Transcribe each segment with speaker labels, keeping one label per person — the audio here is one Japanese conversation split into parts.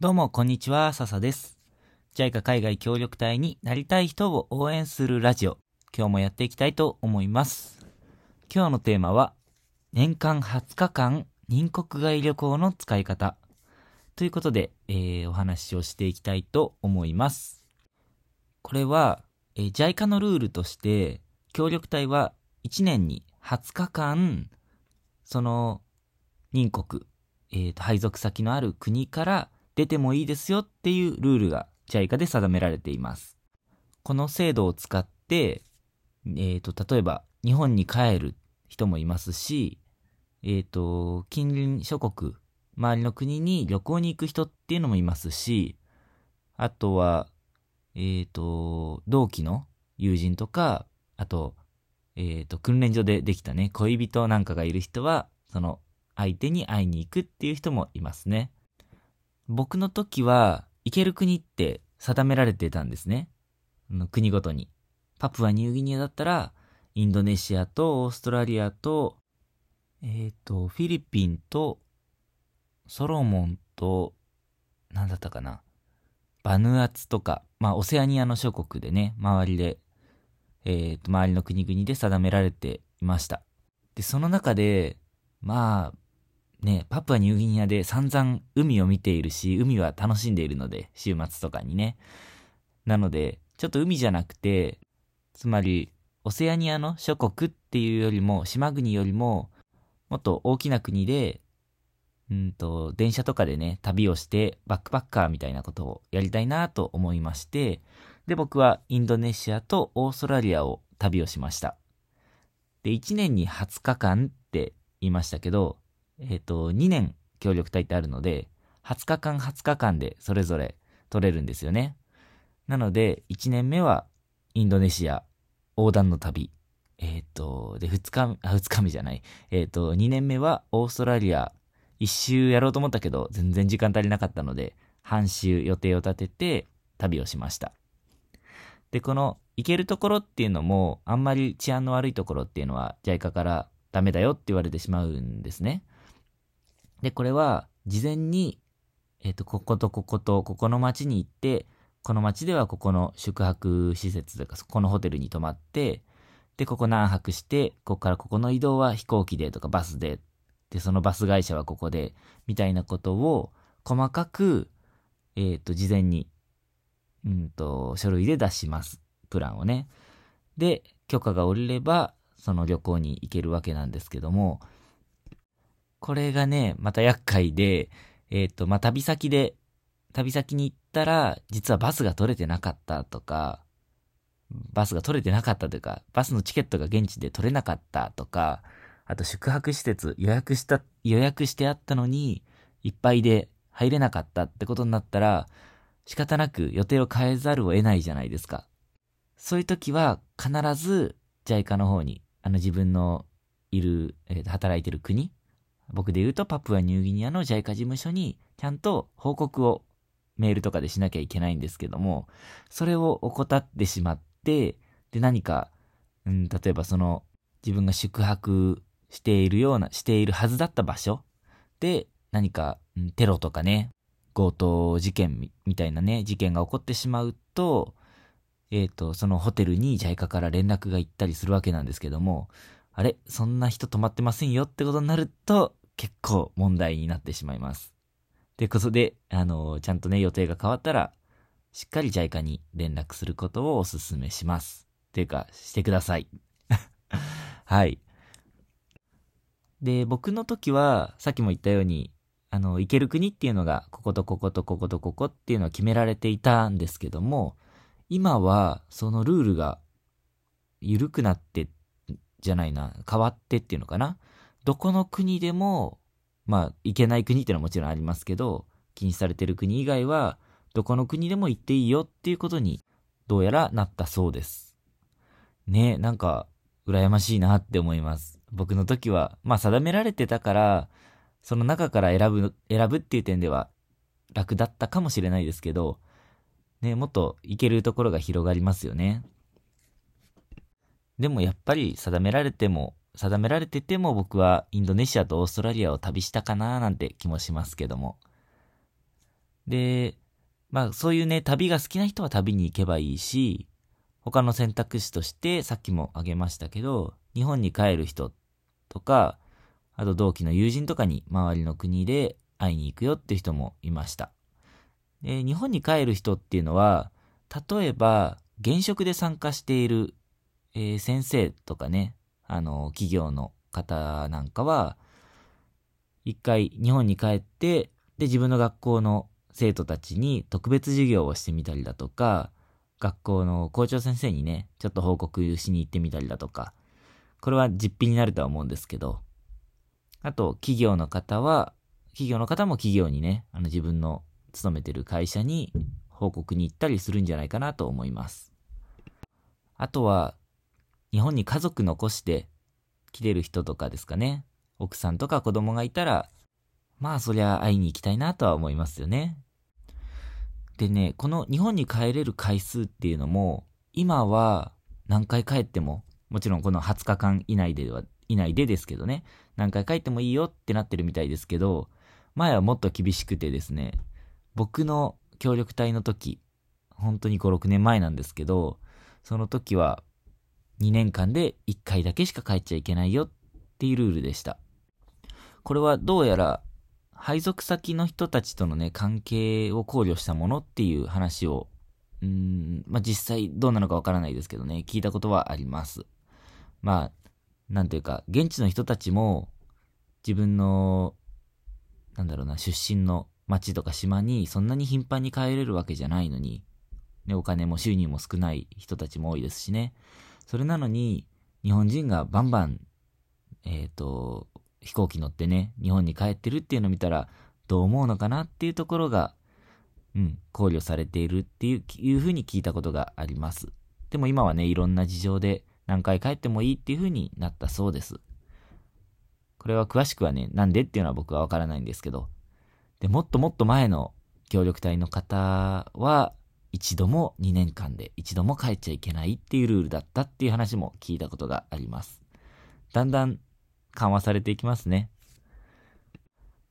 Speaker 1: どうも、こんにちは、笹です。JICA 海外協力隊になりたい人を応援するラジオ。今日もやっていきたいと思います。今日のテーマは、年間20日間人国外旅行の使い方。ということで、えー、お話をしていきたいと思います。これは、えー、JICA のルールとして、協力隊は1年に20日間、その、任国、えー、配属先のある国から出てもいいですよっていうルールが JICA で定められています。この制度を使って、えっ、ー、と、例えば日本に帰る人もいますし、えっ、ー、と、近隣諸国、周りの国に旅行に行く人っていうのもいますし、あとは、えっ、ー、と、同期の友人とか、あと、えっ、ー、と、訓練所でできたね、恋人なんかがいる人は、その相手に会いに行くっていう人もいますね。僕の時は、行ける国って定められてたんですね。国ごとに。パプアニューギニアだったら、インドネシアとオーストラリアと、えっ、ー、と、フィリピンと、ソロモンと、なんだったかな。バヌアツとか、まあ、オセアニアの諸国でね、周りで、えっ、ー、と、周りの国々で定められていました。で、その中で、まあ、ね、パプアニューギニアで散々海を見ているし、海は楽しんでいるので、週末とかにね。なので、ちょっと海じゃなくて、つまり、オセアニアの諸国っていうよりも、島国よりも、もっと大きな国で、うんと、電車とかでね、旅をして、バックパッカーみたいなことをやりたいなと思いまして、で、僕はインドネシアとオーストラリアを旅をしました。で、1年に20日間って言いましたけど、えっ、ー、と、2年協力隊ってあるので、20日間20日間でそれぞれ取れるんですよね。なので、1年目はインドネシア横断の旅。えっ、ー、と、で、2日、あ、2日目じゃない。えっ、ー、と、2年目はオーストラリア1周やろうと思ったけど、全然時間足りなかったので、半周予定を立てて旅をしました。で、この行けるところっていうのも、あんまり治安の悪いところっていうのは JICA からダメだよって言われてしまうんですね。で、これは、事前に、えっ、ー、と、こことここと、ここの町に行って、この町ではここの宿泊施設というか、このホテルに泊まって、で、ここ何泊して、ここからここの移動は飛行機でとかバスで、で、そのバス会社はここで、みたいなことを細かく、えっ、ー、と、事前に、うんと、書類で出します。プランをね。で、許可が下りれば、その旅行に行けるわけなんですけども、これがね、また厄介で、えっ、ー、と、まあ、旅先で、旅先に行ったら、実はバスが取れてなかったとか、バスが取れてなかったというか、バスのチケットが現地で取れなかったとか、あと宿泊施設予約した、予約してあったのに、いっぱいで入れなかったってことになったら、仕方なく予定を変えざるを得ないじゃないですか。そういう時は必ず JICA の方に、あの自分のいる、えー、働いてる国僕で言うとパプアニューギニアの JICA 事務所にちゃんと報告をメールとかでしなきゃいけないんですけども、それを怠ってしまって、で何か、うん、例えばその自分が宿泊しているような、しているはずだった場所で何か、うん、テロとかね、強盗事件みたいなね、事件が起こってしまうと、えっ、ー、と、そのホテルに JICA から連絡が行ったりするわけなんですけども、あれそんな人泊まってませんよってことになると、結構問題になってしまいます。ということで、あの、ちゃんとね、予定が変わったら、しっかり JICA に連絡することをお勧めします。っていうか、してください。はい。で、僕の時は、さっきも言ったように、あの、行ける国っていうのが、こことこことこことここっていうのは決められていたんですけども、今は、そのルールが、緩くなって、じゃないな、変わってっていうのかな。どこの国でも、まあ、行けない国っていうのはもちろんありますけど、禁止されてる国以外は、どこの国でも行っていいよっていうことに、どうやらなったそうです。ねなんか、羨ましいなって思います。僕の時は、まあ定められてたから、その中から選ぶ、選ぶっていう点では楽だったかもしれないですけど、ね、もっと行けるところが広がりますよね。でもやっぱり定められても定められてても僕はインドネシアとオーストラリアを旅したかななんて気もしますけども。で、まあそういうね、旅が好きな人は旅に行けばいいし、他の選択肢としてさっきも挙げましたけど、日本に帰る人とか、あと同期の友人とかに周りの国で会いに行くよって人もいました。で、日本に帰る人っていうのは、例えば、現職で参加している、えー、先生とかね、あの、企業の方なんかは、一回日本に帰って、で、自分の学校の生徒たちに特別授業をしてみたりだとか、学校の校長先生にね、ちょっと報告しに行ってみたりだとか、これは実費になるとは思うんですけど、あと、企業の方は、企業の方も企業にね、あの自分の勤めてる会社に報告に行ったりするんじゃないかなと思います。あとは、日本に家族残して来てる人とかですかね。奥さんとか子供がいたら、まあそりゃ会いに行きたいなとは思いますよね。でね、この日本に帰れる回数っていうのも、今は何回帰っても、もちろんこの20日間以内では、以内でですけどね、何回帰ってもいいよってなってるみたいですけど、前はもっと厳しくてですね、僕の協力隊の時、本当に5、6年前なんですけど、その時は2年間で1回だけしか帰っちゃいけないよっていうルールでした。これはどうやら配属先の人たちとのね、関係を考慮したものっていう話を、うん、まあ、実際どうなのかわからないですけどね、聞いたことはあります。まあ、なんていうか、現地の人たちも自分の、なんだろうな、出身の町とか島にそんなに頻繁に帰れるわけじゃないのに、ね、お金も収入も少ない人たちも多いですしね。それなのに、日本人がバンバン、えっ、ー、と、飛行機乗ってね、日本に帰ってるっていうのを見たら、どう思うのかなっていうところが、うん、考慮されているっていう、いうふうに聞いたことがあります。でも今はね、いろんな事情で何回帰ってもいいっていうふうになったそうです。これは詳しくはね、なんでっていうのは僕はわからないんですけど、で、もっともっと前の協力隊の方は、一度も2年間で一度も帰っちゃいけないっていうルールだったっていう話も聞いたことがあります。だんだん緩和されていきますね。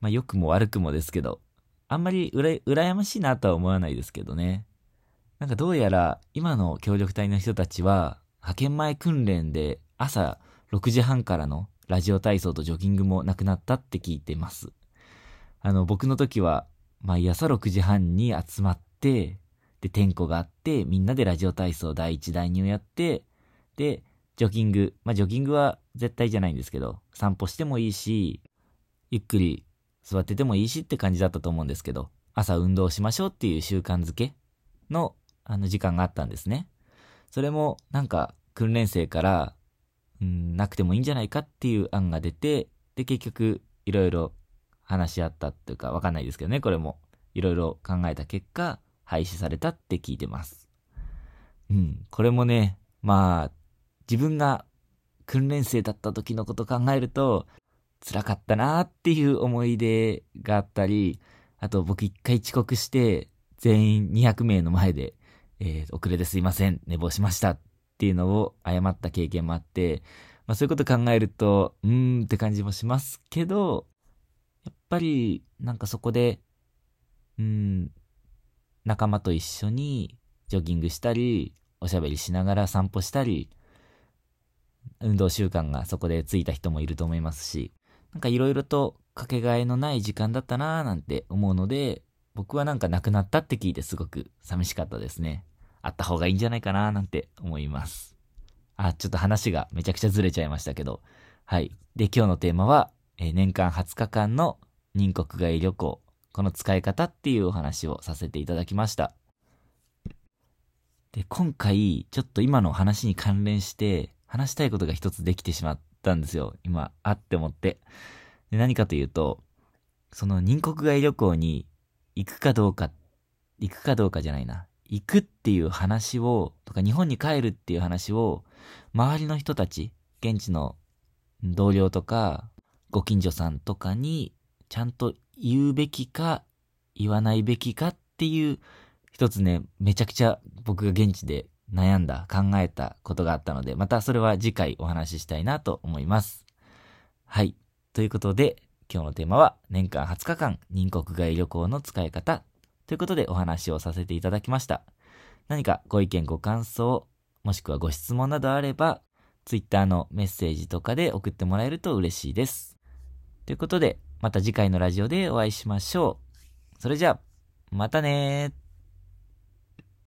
Speaker 1: まあ良くも悪くもですけど、あんまりうら、羨ましいなとは思わないですけどね。なんかどうやら今の協力隊の人たちは派遣前訓練で朝6時半からのラジオ体操とジョギングもなくなったって聞いてます。あの、僕の時は、毎朝6時半に集まって、で、点呼があって、みんなでラジオ体操第1、第2をやって、で、ジョギング。まあ、ジョギングは絶対じゃないんですけど、散歩してもいいし、ゆっくり座っててもいいしって感じだったと思うんですけど、朝運動しましょうっていう習慣づけの、あの、時間があったんですね。それも、なんか、訓練生から、うん、なくてもいいんじゃないかっていう案が出て、で、結局、いろいろ話し合ったっていうかわかんないですけどね、これも。いろいろ考えた結果、廃止されたって聞いてます。うん、これもね、まあ、自分が訓練生だった時のこと考えると、辛かったなーっていう思い出があったり、あと僕一回遅刻して、全員200名の前で、えー、遅れですいません、寝坊しましたっていうのを謝った経験もあって、まあそういうこと考えると、うーんって感じもしますけど、やっぱり、なんかそこで、うん、仲間と一緒にジョギングしたり、おしゃべりしながら散歩したり、運動習慣がそこでついた人もいると思いますし、なんかいろいろとかけがえのない時間だったなぁなんて思うので、僕はなんか亡くなったって聞いてすごく寂しかったですね。あった方がいいんじゃないかななんて思います。あ、ちょっと話がめちゃくちゃずれちゃいましたけど。はい。で、今日のテーマは、えー、年間20日間の人国外旅行、この使い方っていうお話をさせていただきました。で、今回、ちょっと今の話に関連して、話したいことが一つできてしまったんですよ。今、あって思って。で何かというと、その人国外旅行に行くかどうか、行くかどうかじゃないな。行くっていう話を、とか日本に帰るっていう話を、周りの人たち、現地の同僚とか、ご近所さんとかにちゃんと言うべきか、言わないべきかっていう、一つね、めちゃくちゃ僕が現地で悩んだ、考えたことがあったので、またそれは次回お話ししたいなと思います。はい。ということで、今日のテーマは、年間20日間、人国外旅行の使い方、ということでお話をさせていただきました。何かご意見、ご感想、もしくはご質問などあれば、Twitter のメッセージとかで送ってもらえると嬉しいです。ということで、また次回のラジオでお会いしましょう。それじゃあ、またねー。